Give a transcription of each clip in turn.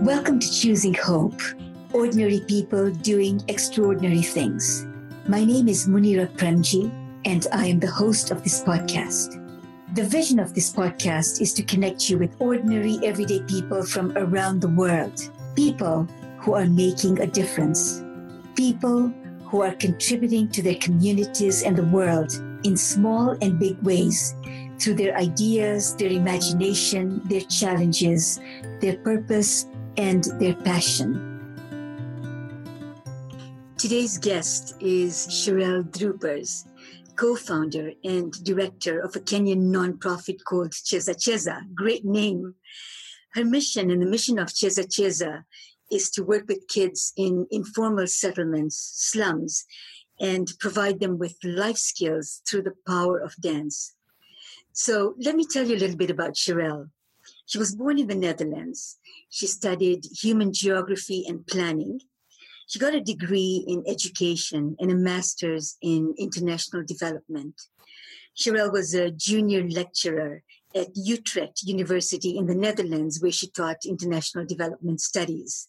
Welcome to Choosing Hope Ordinary People Doing Extraordinary Things. My name is Munira Premji, and I am the host of this podcast. The vision of this podcast is to connect you with ordinary, everyday people from around the world. People who are making a difference. People who are contributing to their communities and the world in small and big ways through their ideas, their imagination, their challenges, their purpose, and their passion. Today's guest is Sherelle Drupers, co founder and director of a Kenyan nonprofit called Cheza Cheza. Great name. Her mission and the mission of Cheza Cheza is to work with kids in informal settlements, slums, and provide them with life skills through the power of dance. So let me tell you a little bit about Sherelle. She was born in the Netherlands. She studied human geography and planning. She got a degree in education and a master's in international development. Sherelle was a junior lecturer at Utrecht University in the Netherlands, where she taught international development studies.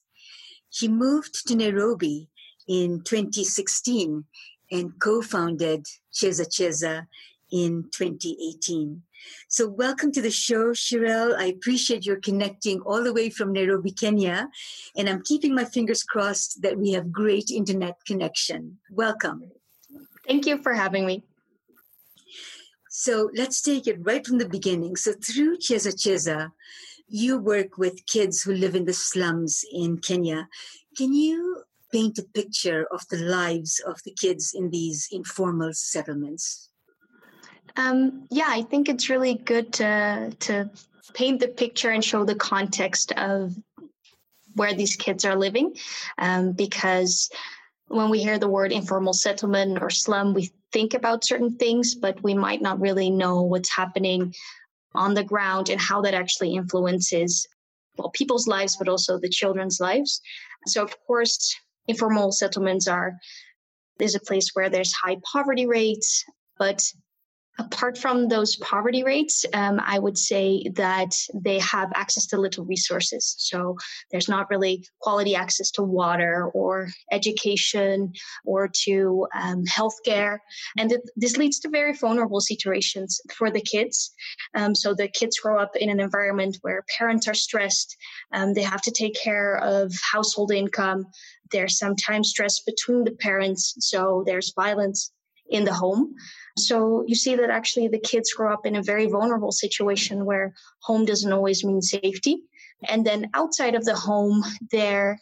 She moved to Nairobi in 2016 and co-founded Cheza Cheza in 2018. So welcome to the show, Sherelle. I appreciate your connecting all the way from Nairobi, Kenya, and I'm keeping my fingers crossed that we have great internet connection. Welcome. Thank you for having me. So let's take it right from the beginning. So through Cheza Cheza, you work with kids who live in the slums in Kenya. Can you paint a picture of the lives of the kids in these informal settlements? Um, yeah, I think it's really good to to paint the picture and show the context of where these kids are living, um, because when we hear the word informal settlement or slum, we think about certain things, but we might not really know what's happening on the ground and how that actually influences well people's lives, but also the children's lives. So, of course, informal settlements are is a place where there's high poverty rates, but Apart from those poverty rates, um, I would say that they have access to little resources. So there's not really quality access to water or education or to um, healthcare. And this leads to very vulnerable situations for the kids. Um, so the kids grow up in an environment where parents are stressed, um, they have to take care of household income. There's sometimes stress between the parents. So there's violence in the home. So you see that actually the kids grow up in a very vulnerable situation where home doesn't always mean safety. And then outside of the home, there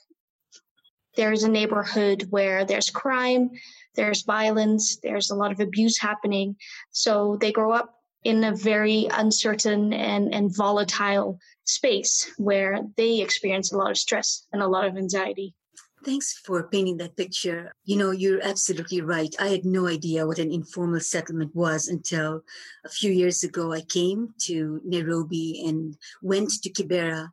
there's a neighborhood where there's crime, there's violence, there's a lot of abuse happening. So they grow up in a very uncertain and, and volatile space where they experience a lot of stress and a lot of anxiety. Thanks for painting that picture. You know, you're absolutely right. I had no idea what an informal settlement was until a few years ago. I came to Nairobi and went to Kibera.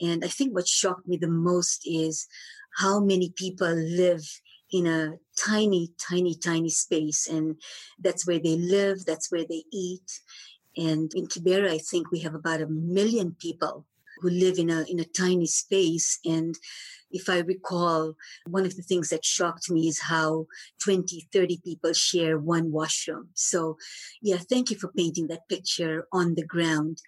And I think what shocked me the most is how many people live in a tiny, tiny, tiny space. And that's where they live, that's where they eat. And in Kibera, I think we have about a million people who live in a in a tiny space and if I recall, one of the things that shocked me is how 20, 30 people share one washroom. So, yeah, thank you for painting that picture on the ground.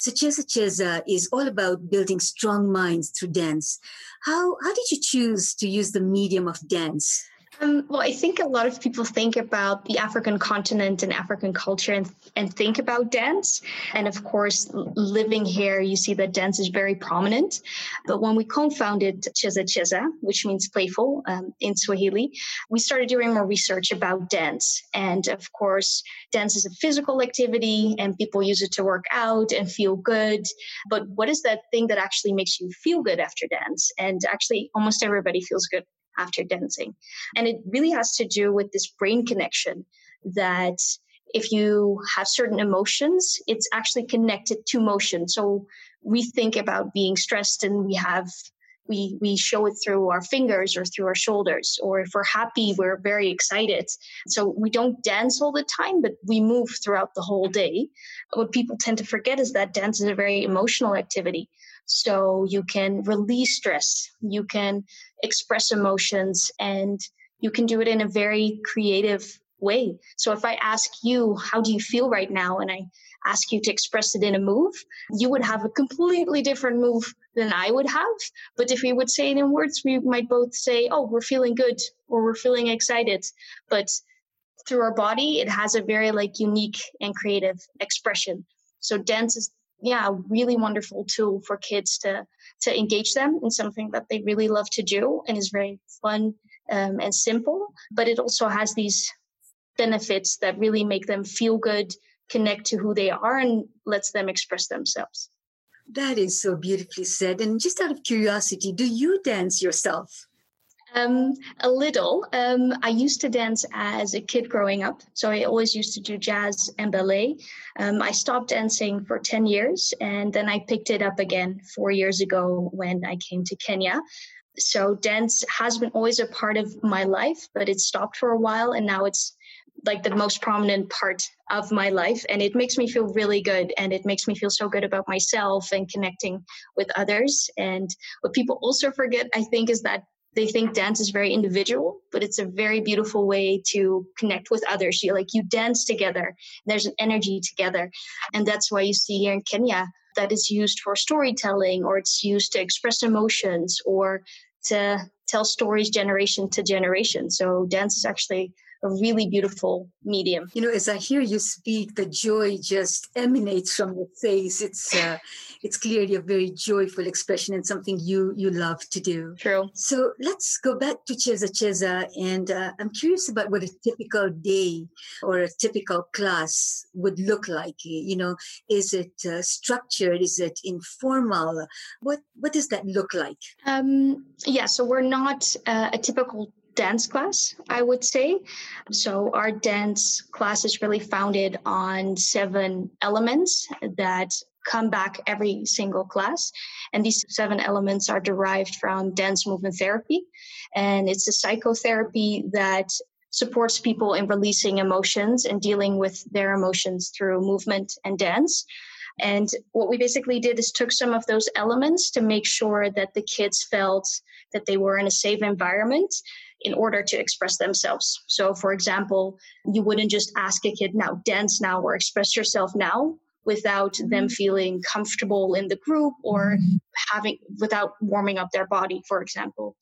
So Cheza Cheza is all about building strong minds through dance. How, how did you choose to use the medium of dance? Um, well, I think a lot of people think about the African continent and African culture and, and think about dance. And of course, living here, you see that dance is very prominent. But when we co founded Cheza Cheza, which means playful um, in Swahili, we started doing more research about dance. And of course, dance is a physical activity and people use it to work out and feel good. But what is that thing that actually makes you feel good after dance? And actually, almost everybody feels good after dancing. And it really has to do with this brain connection that if you have certain emotions, it's actually connected to motion. So we think about being stressed and we have we we show it through our fingers or through our shoulders. Or if we're happy we're very excited. So we don't dance all the time but we move throughout the whole day. What people tend to forget is that dance is a very emotional activity. So you can release stress. You can express emotions and you can do it in a very creative way so if i ask you how do you feel right now and i ask you to express it in a move, you would have a completely different move than I would have. But if we would say it in words, we might both say, oh, we're feeling good or we're feeling excited. But through our body, it has a very like unique and creative expression. So dance is yeah, a really wonderful tool for kids to to engage them in something that they really love to do and is very fun um, and simple. But it also has these benefits that really make them feel good, connect to who they are and lets them express themselves. That is so beautifully said. And just out of curiosity, do you dance yourself? Um, a little. Um, I used to dance as a kid growing up. So I always used to do jazz and ballet. Um, I stopped dancing for 10 years and then I picked it up again four years ago when I came to Kenya. So dance has been always a part of my life, but it stopped for a while and now it's like the most prominent part of my life and it makes me feel really good and it makes me feel so good about myself and connecting with others and what people also forget i think is that they think dance is very individual but it's a very beautiful way to connect with others. You like you dance together there's an energy together. And that's why you see here in kenya that is used for storytelling or it's used to express emotions or to tell stories generation to generation. So dance is actually a really beautiful medium. You know, as I hear you speak, the joy just emanates from your face. It's uh, it's clearly a very joyful expression and something you you love to do. True. So let's go back to Cheza Cheza, and uh, I'm curious about what a typical day or a typical class would look like. You know, is it uh, structured? Is it informal? What what does that look like? Um, yeah, so we're not uh, a typical dance class, I would say. So our dance class is really founded on seven elements that come back every single class. And these seven elements are derived from dance movement therapy. And it's a psychotherapy that supports people in releasing emotions and dealing with their emotions through movement and dance. And what we basically did is took some of those elements to make sure that the kids felt that they were in a safe environment in order to express themselves. So, for example, you wouldn't just ask a kid, now dance now or express yourself now without them mm-hmm. feeling comfortable in the group or mm-hmm. having without warming up their body, for example.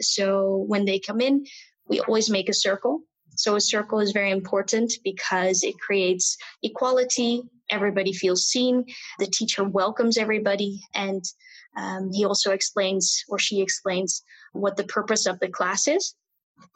So, when they come in, we always make a circle. So, a circle is very important because it creates equality. Everybody feels seen. The teacher welcomes everybody. And um, he also explains, or she explains, what the purpose of the class is.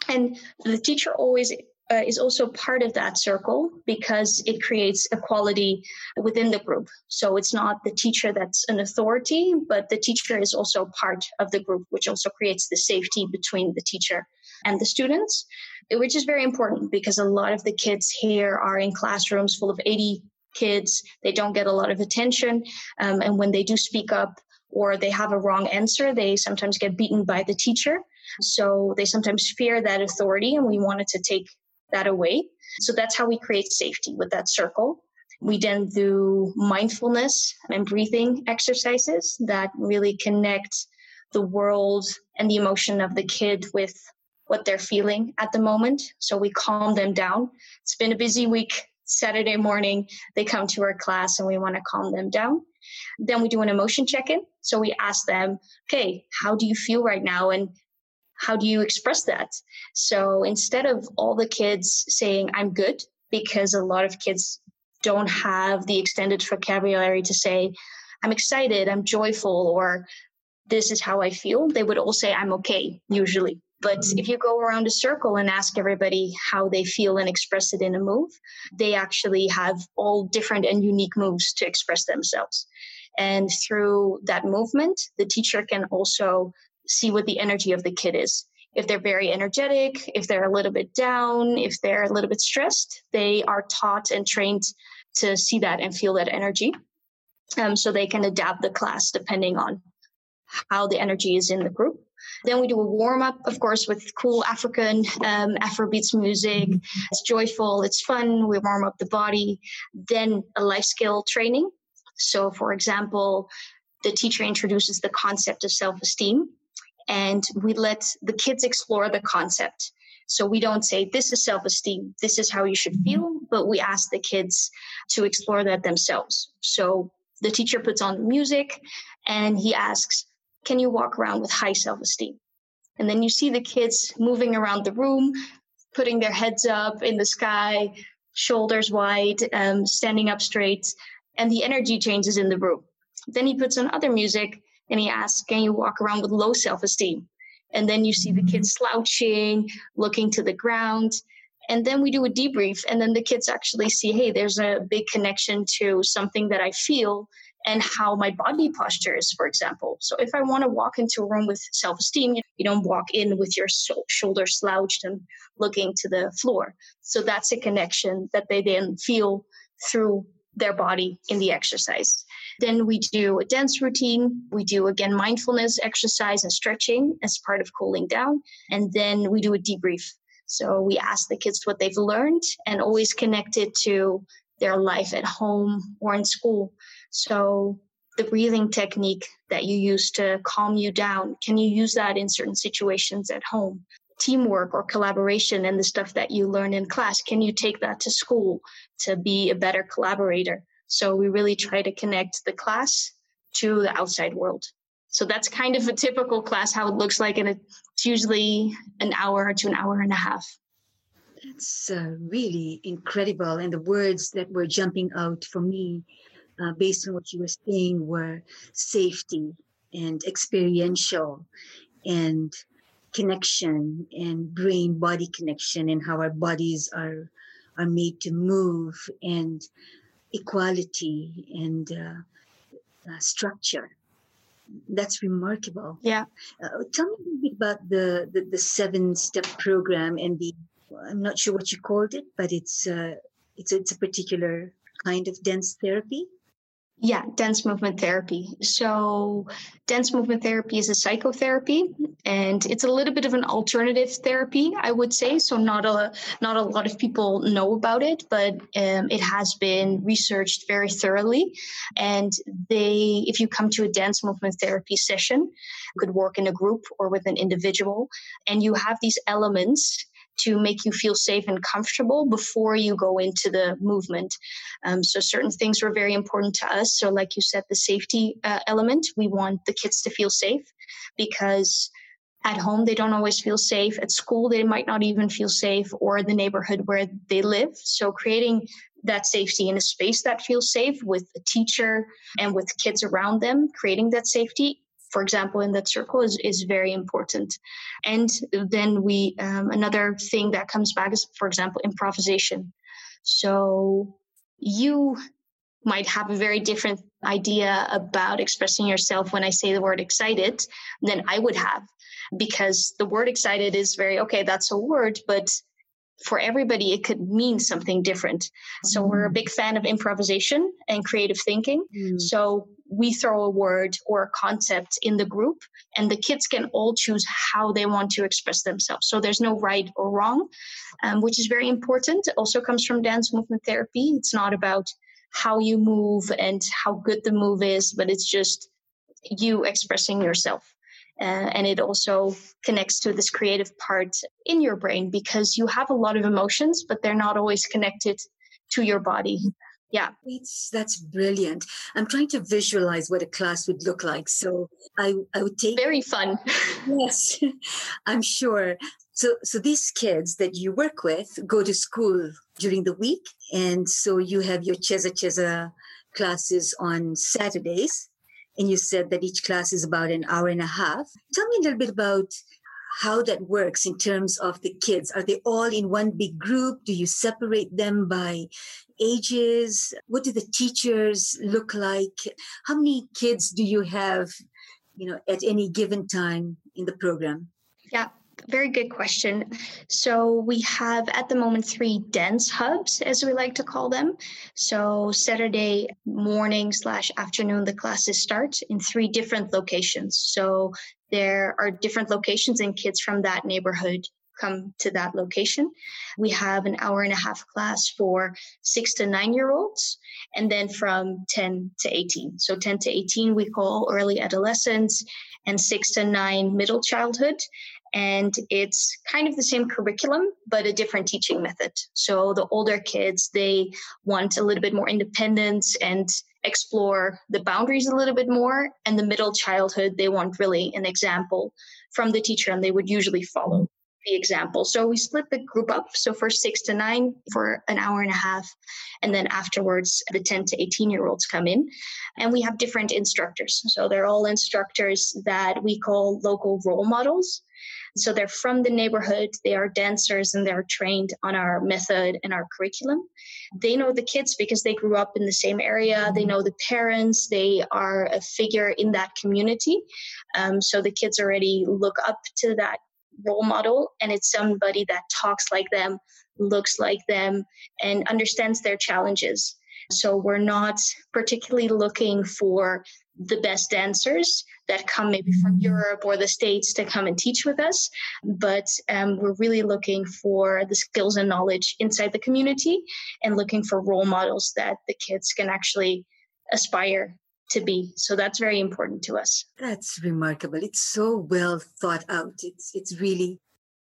And the teacher always uh, is also part of that circle because it creates equality within the group. So it's not the teacher that's an authority, but the teacher is also part of the group, which also creates the safety between the teacher and the students, which is very important because a lot of the kids here are in classrooms full of 80 kids. They don't get a lot of attention. Um, and when they do speak up, or they have a wrong answer, they sometimes get beaten by the teacher. So they sometimes fear that authority, and we wanted to take that away. So that's how we create safety with that circle. We then do mindfulness and breathing exercises that really connect the world and the emotion of the kid with what they're feeling at the moment. So we calm them down. It's been a busy week. Saturday morning, they come to our class and we want to calm them down. Then we do an emotion check in. So we ask them, okay, how do you feel right now? And how do you express that? So instead of all the kids saying, I'm good, because a lot of kids don't have the extended vocabulary to say, I'm excited, I'm joyful, or this is how I feel, they would all say, I'm okay, usually. But if you go around a circle and ask everybody how they feel and express it in a move, they actually have all different and unique moves to express themselves. And through that movement, the teacher can also see what the energy of the kid is. If they're very energetic, if they're a little bit down, if they're a little bit stressed, they are taught and trained to see that and feel that energy. Um, so they can adapt the class depending on how the energy is in the group. Then we do a warm up, of course, with cool African um, Afrobeats music. It's joyful, it's fun. We warm up the body. Then a life skill training. So, for example, the teacher introduces the concept of self esteem, and we let the kids explore the concept. So we don't say, this is self esteem, this is how you should feel, but we ask the kids to explore that themselves. So the teacher puts on music and he asks, can you walk around with high self esteem? And then you see the kids moving around the room, putting their heads up in the sky, shoulders wide, um, standing up straight, and the energy changes in the room. Then he puts on other music and he asks, Can you walk around with low self esteem? And then you see the kids slouching, looking to the ground. And then we do a debrief, and then the kids actually see, hey, there's a big connection to something that I feel and how my body posture is, for example. So if I want to walk into a room with self esteem, you don't walk in with your shoulders slouched and looking to the floor. So that's a connection that they then feel through their body in the exercise. Then we do a dance routine. We do again mindfulness exercise and stretching as part of cooling down. And then we do a debrief. So we ask the kids what they've learned and always connect it to their life at home or in school. So the breathing technique that you use to calm you down, can you use that in certain situations at home? Teamwork or collaboration and the stuff that you learn in class, can you take that to school to be a better collaborator? So we really try to connect the class to the outside world. So that's kind of a typical class, how it looks like, and it's usually an hour to an hour and a half. That's uh, really incredible. And the words that were jumping out for me, uh, based on what you were saying, were safety and experiential and connection and brain body connection and how our bodies are are made to move and equality and uh, uh, structure. That's remarkable. Yeah. Uh, tell me a little bit about the, the, the seven step program and the, I'm not sure what you called it, but it's, uh, it's, it's a particular kind of dance therapy. Yeah, dance movement therapy. So, dance movement therapy is a psychotherapy, and it's a little bit of an alternative therapy, I would say. So, not a not a lot of people know about it, but um, it has been researched very thoroughly. And they, if you come to a dance movement therapy session, you could work in a group or with an individual, and you have these elements to make you feel safe and comfortable before you go into the movement. Um, so certain things were very important to us. So, like you said, the safety uh, element, we want the kids to feel safe because at home they don't always feel safe at school they might not even feel safe or the neighborhood where they live so creating that safety in a space that feels safe with a teacher and with kids around them creating that safety for example, in that circle is, is very important. And then we, um, another thing that comes back is, for example, improvisation. So you might have a very different idea about expressing yourself when I say the word excited than I would have. Because the word excited is very, okay, that's a word, but for everybody, it could mean something different. So we're a big fan of improvisation and creative thinking. Mm. So we throw a word or a concept in the group, and the kids can all choose how they want to express themselves. So there's no right or wrong, um, which is very important. It also comes from dance movement therapy. It's not about how you move and how good the move is, but it's just you expressing yourself. Uh, and it also connects to this creative part in your brain because you have a lot of emotions, but they're not always connected to your body. Yeah. It's, that's brilliant. I'm trying to visualize what a class would look like. So I, I would take. Very fun. yes, I'm sure. So, so these kids that you work with go to school during the week. And so you have your Cheza Cheza classes on Saturdays and you said that each class is about an hour and a half. Tell me a little bit about how that works in terms of the kids. Are they all in one big group? Do you separate them by ages? What do the teachers look like? How many kids do you have, you know, at any given time in the program? Yeah. Very good question. So we have at the moment three dance hubs, as we like to call them. So Saturday morning slash afternoon, the classes start in three different locations. So there are different locations and kids from that neighborhood come to that location. We have an hour and a half class for six to nine year olds, and then from 10 to 18. So 10 to 18, we call early adolescence, and six to nine, middle childhood. And it's kind of the same curriculum, but a different teaching method. So the older kids, they want a little bit more independence and explore the boundaries a little bit more. And the middle childhood, they want really an example from the teacher and they would usually follow the example. So we split the group up. So for six to nine for an hour and a half. And then afterwards, the 10 to 18 year olds come in. And we have different instructors. So they're all instructors that we call local role models. So they're from the neighborhood, they are dancers, and they're trained on our method and our curriculum. They know the kids because they grew up in the same area, they know the parents, they are a figure in that community. Um, so the kids already look up to that role model and it's somebody that talks like them, looks like them, and understands their challenges. So we're not particularly looking for the best dancers that come maybe from mm-hmm. Europe or the States to come and teach with us, but um, we're really looking for the skills and knowledge inside the community and looking for role models that the kids can actually aspire to be. So that's very important to us. That's remarkable. It's so well thought out. It's it's really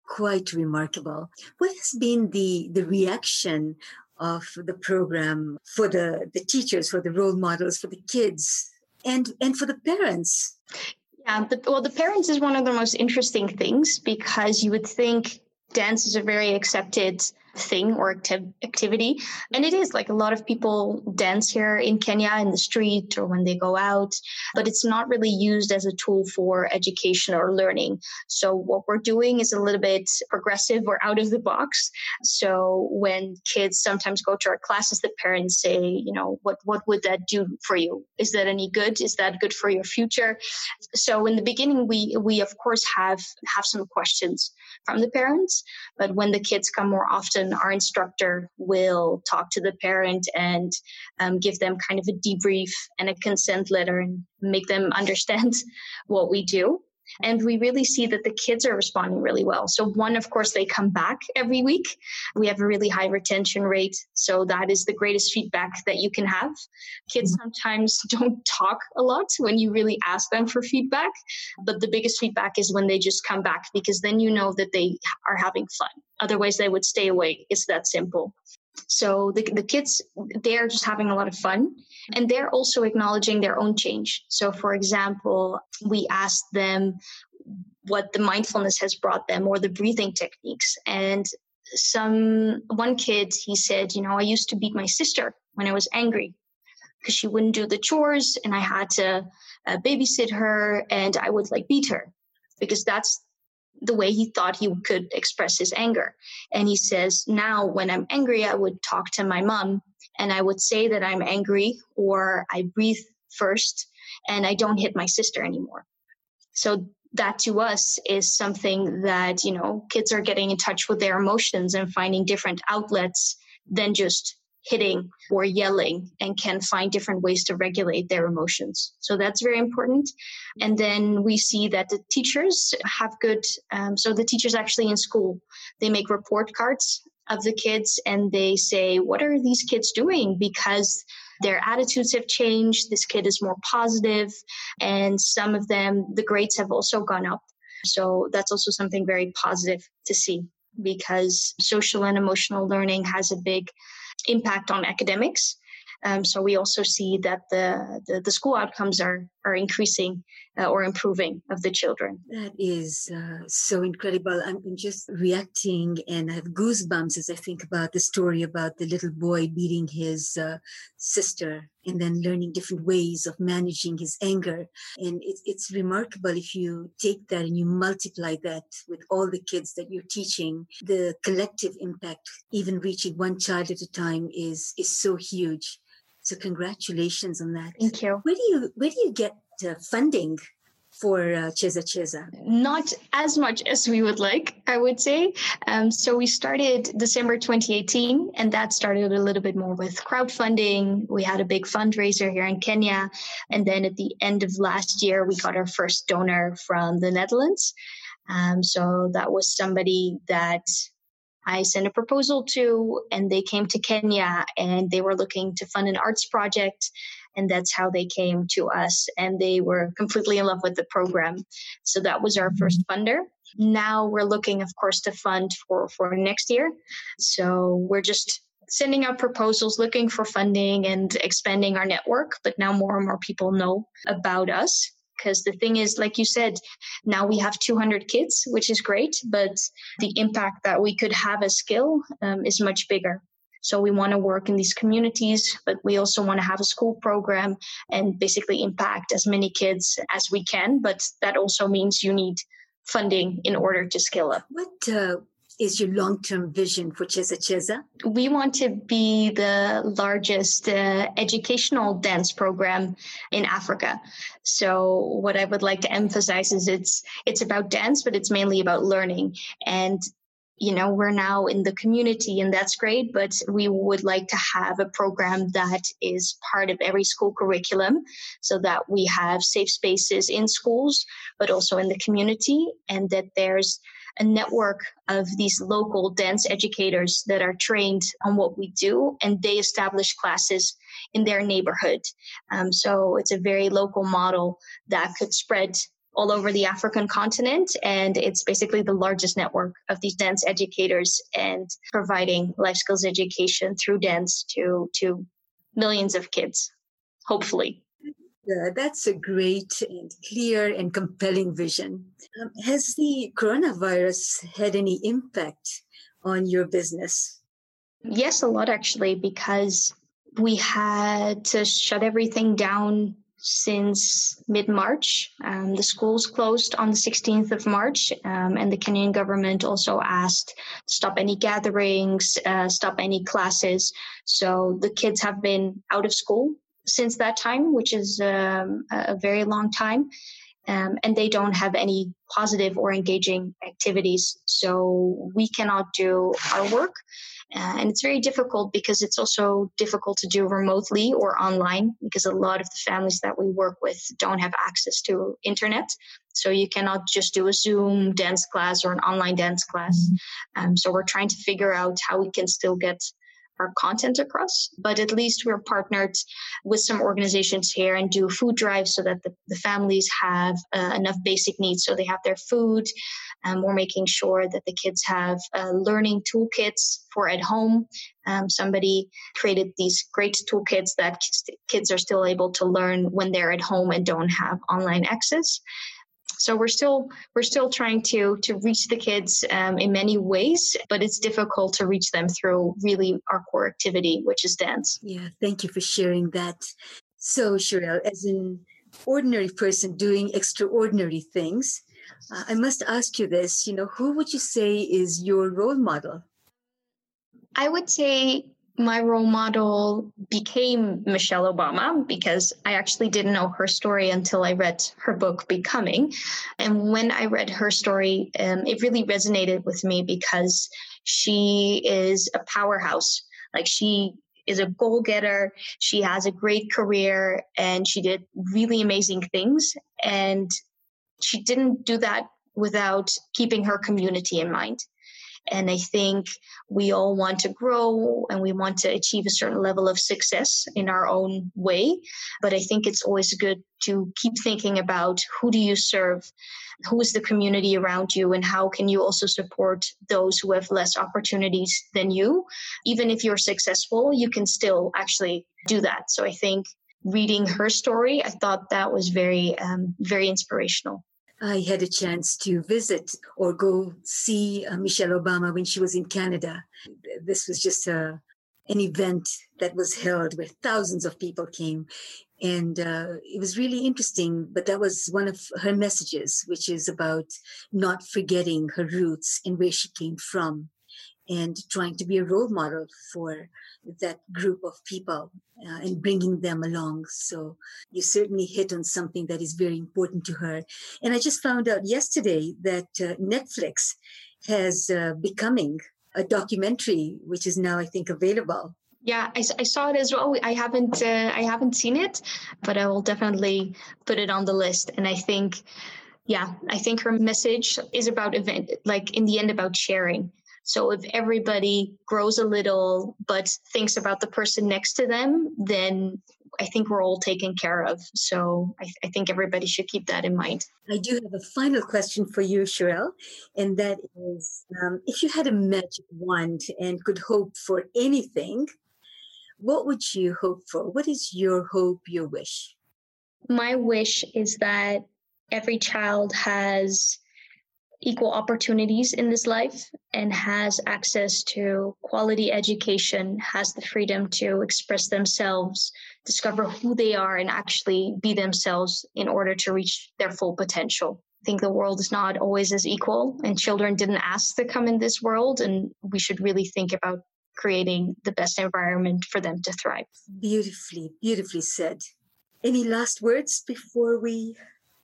quite remarkable. What has been the the reaction of the program for the the teachers, for the role models, for the kids, and and for the parents? Yeah, the, well, the parents is one of the most interesting things because you would think dance is a very accepted thing or activ- activity. And it is like a lot of people dance here in Kenya in the street or when they go out, but it's not really used as a tool for education or learning. So what we're doing is a little bit progressive or out of the box. So when kids sometimes go to our classes, the parents say, you know, what what would that do for you? Is that any good? Is that good for your future? So in the beginning, we we of course have have some questions from the parents, but when the kids come more often our instructor will talk to the parent and um, give them kind of a debrief and a consent letter and make them understand what we do. And we really see that the kids are responding really well. So, one, of course, they come back every week. We have a really high retention rate. So, that is the greatest feedback that you can have. Kids mm-hmm. sometimes don't talk a lot when you really ask them for feedback. But the biggest feedback is when they just come back because then you know that they are having fun. Otherwise, they would stay away. It's that simple. So the, the kids, they're just having a lot of fun and they're also acknowledging their own change. So, for example, we asked them what the mindfulness has brought them or the breathing techniques. And some one kid, he said, you know, I used to beat my sister when I was angry because she wouldn't do the chores and I had to uh, babysit her and I would like beat her because that's the way he thought he could express his anger. And he says, now when I'm angry, I would talk to my mom and I would say that I'm angry or I breathe first and I don't hit my sister anymore. So that to us is something that, you know, kids are getting in touch with their emotions and finding different outlets than just hitting or yelling and can find different ways to regulate their emotions. So that's very important. And then we see that the teachers have good, um, so the teachers actually in school, they make report cards of the kids and they say, what are these kids doing? Because their attitudes have changed. This kid is more positive, and some of them, the grades have also gone up. So that's also something very positive to see because social and emotional learning has a big impact on academics. Um, so we also see that the, the, the school outcomes are are increasing uh, or improving of the children. That is uh, so incredible. I'm, I'm, just reacting and I have goosebumps as I think about the story about the little boy beating his uh, sister and then learning different ways of managing his anger. And it, it's remarkable if you take that and you multiply that with all the kids that you're teaching, the collective impact, even reaching one child at a time, is is so huge. So congratulations on that. Thank you. Where do you where do you get uh, funding for uh, Cheza Cheza? Not as much as we would like, I would say. Um, so we started December 2018, and that started a little bit more with crowdfunding. We had a big fundraiser here in Kenya. And then at the end of last year, we got our first donor from the Netherlands. Um, so that was somebody that I sent a proposal to, and they came to Kenya and they were looking to fund an arts project and that's how they came to us and they were completely in love with the program. So that was our first mm-hmm. funder. Now we're looking of course to fund for for next year. So we're just sending out proposals looking for funding and expanding our network but now more and more people know about us because the thing is like you said now we have 200 kids which is great but the impact that we could have as skill um, is much bigger so we want to work in these communities, but we also want to have a school program and basically impact as many kids as we can. But that also means you need funding in order to scale up. What uh, is your long-term vision for Cheza Cheza? We want to be the largest uh, educational dance program in Africa. So what I would like to emphasize is it's it's about dance, but it's mainly about learning. And you know we're now in the community and that's great but we would like to have a program that is part of every school curriculum so that we have safe spaces in schools but also in the community and that there's a network of these local dance educators that are trained on what we do and they establish classes in their neighborhood um, so it's a very local model that could spread all over the African continent. And it's basically the largest network of these dance educators and providing life skills education through dance to, to millions of kids, hopefully. Yeah, that's a great and clear and compelling vision. Um, has the coronavirus had any impact on your business? Yes, a lot actually, because we had to shut everything down since mid March. Um, the schools closed on the 16th of March, um, and the Kenyan government also asked to stop any gatherings, uh, stop any classes. So the kids have been out of school since that time, which is um, a very long time. Um, and they don't have any positive or engaging activities. So we cannot do our work. Uh, and it's very difficult because it's also difficult to do remotely or online because a lot of the families that we work with don't have access to internet. So you cannot just do a Zoom dance class or an online dance class. Mm-hmm. Um, so we're trying to figure out how we can still get our content across. But at least we're partnered with some organizations here and do food drives so that the, the families have uh, enough basic needs. So they have their food. Um, we're making sure that the kids have uh, learning toolkits for at home. Um, somebody created these great toolkits that kids are still able to learn when they're at home and don't have online access. So we're still we're still trying to to reach the kids um, in many ways, but it's difficult to reach them through really our core activity, which is dance. Yeah, thank you for sharing that. So Sherelle, as an ordinary person doing extraordinary things, uh, I must ask you this. You know, who would you say is your role model? I would say my role model became Michelle Obama because I actually didn't know her story until I read her book, Becoming. And when I read her story, um, it really resonated with me because she is a powerhouse. Like she is a goal getter, she has a great career, and she did really amazing things. And she didn't do that without keeping her community in mind. And I think we all want to grow and we want to achieve a certain level of success in our own way. But I think it's always good to keep thinking about who do you serve? Who is the community around you? And how can you also support those who have less opportunities than you? Even if you're successful, you can still actually do that. So I think reading her story, I thought that was very, um, very inspirational. I had a chance to visit or go see uh, Michelle Obama when she was in Canada. This was just a, uh, an event that was held where thousands of people came. And uh, it was really interesting, but that was one of her messages, which is about not forgetting her roots and where she came from. And trying to be a role model for that group of people uh, and bringing them along. So you certainly hit on something that is very important to her. And I just found out yesterday that uh, Netflix has uh, becoming a documentary, which is now I think available. Yeah, I, I saw it as well. I haven't uh, I haven't seen it, but I will definitely put it on the list. And I think, yeah, I think her message is about event, like in the end, about sharing so if everybody grows a little but thinks about the person next to them, then I think we're all taken care of. So I, I, think everybody should keep that in mind. I do have a final question for you, Sherelle, and that is um, if you had a magic wand and could hope for anything, what would you hope for? What is your hope, your wish? My wish is that every child has equal opportunities in this life and has access to quality education, has the freedom to express themselves, discover who they are, and actually be themselves in order to reach their full potential. I think the world is not always as equal, and children didn't ask to come in this world, and we should really think about creating the best environment for them to thrive. Beautifully, beautifully said. Any last words before we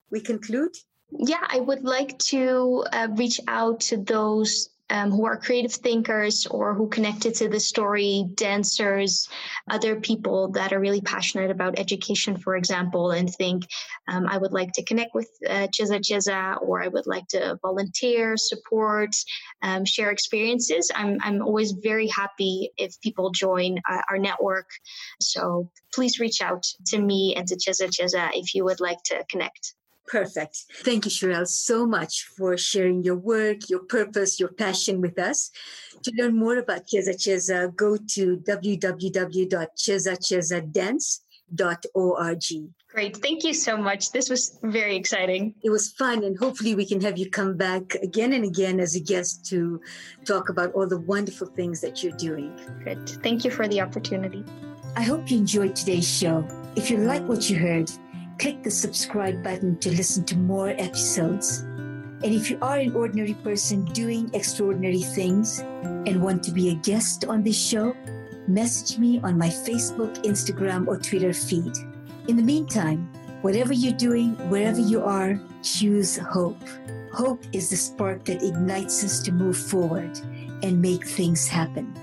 we conclude? Yeah, I would like to uh, reach out to those um, who are creative thinkers or who connected to the story, dancers, other people that are really passionate about education, for example, and think um, I would like to connect with uh, Cheza Cheza or I would like to volunteer, support, um, share experiences. I'm, I'm always very happy if people join uh, our network. So please reach out to me and to Cheza Cheza if you would like to connect. Perfect. Thank you, Sherelle, so much for sharing your work, your purpose, your passion with us. To learn more about Cheza Cheza, go to www.chezachezadance.org. Great. Thank you so much. This was very exciting. It was fun, and hopefully, we can have you come back again and again as a guest to talk about all the wonderful things that you're doing. Good. Thank you for the opportunity. I hope you enjoyed today's show. If you like what you heard, click the subscribe button to listen to more episodes. And if you are an ordinary person doing extraordinary things and want to be a guest on this show, message me on my Facebook, Instagram, or Twitter feed. In the meantime, whatever you're doing, wherever you are, choose hope. Hope is the spark that ignites us to move forward and make things happen.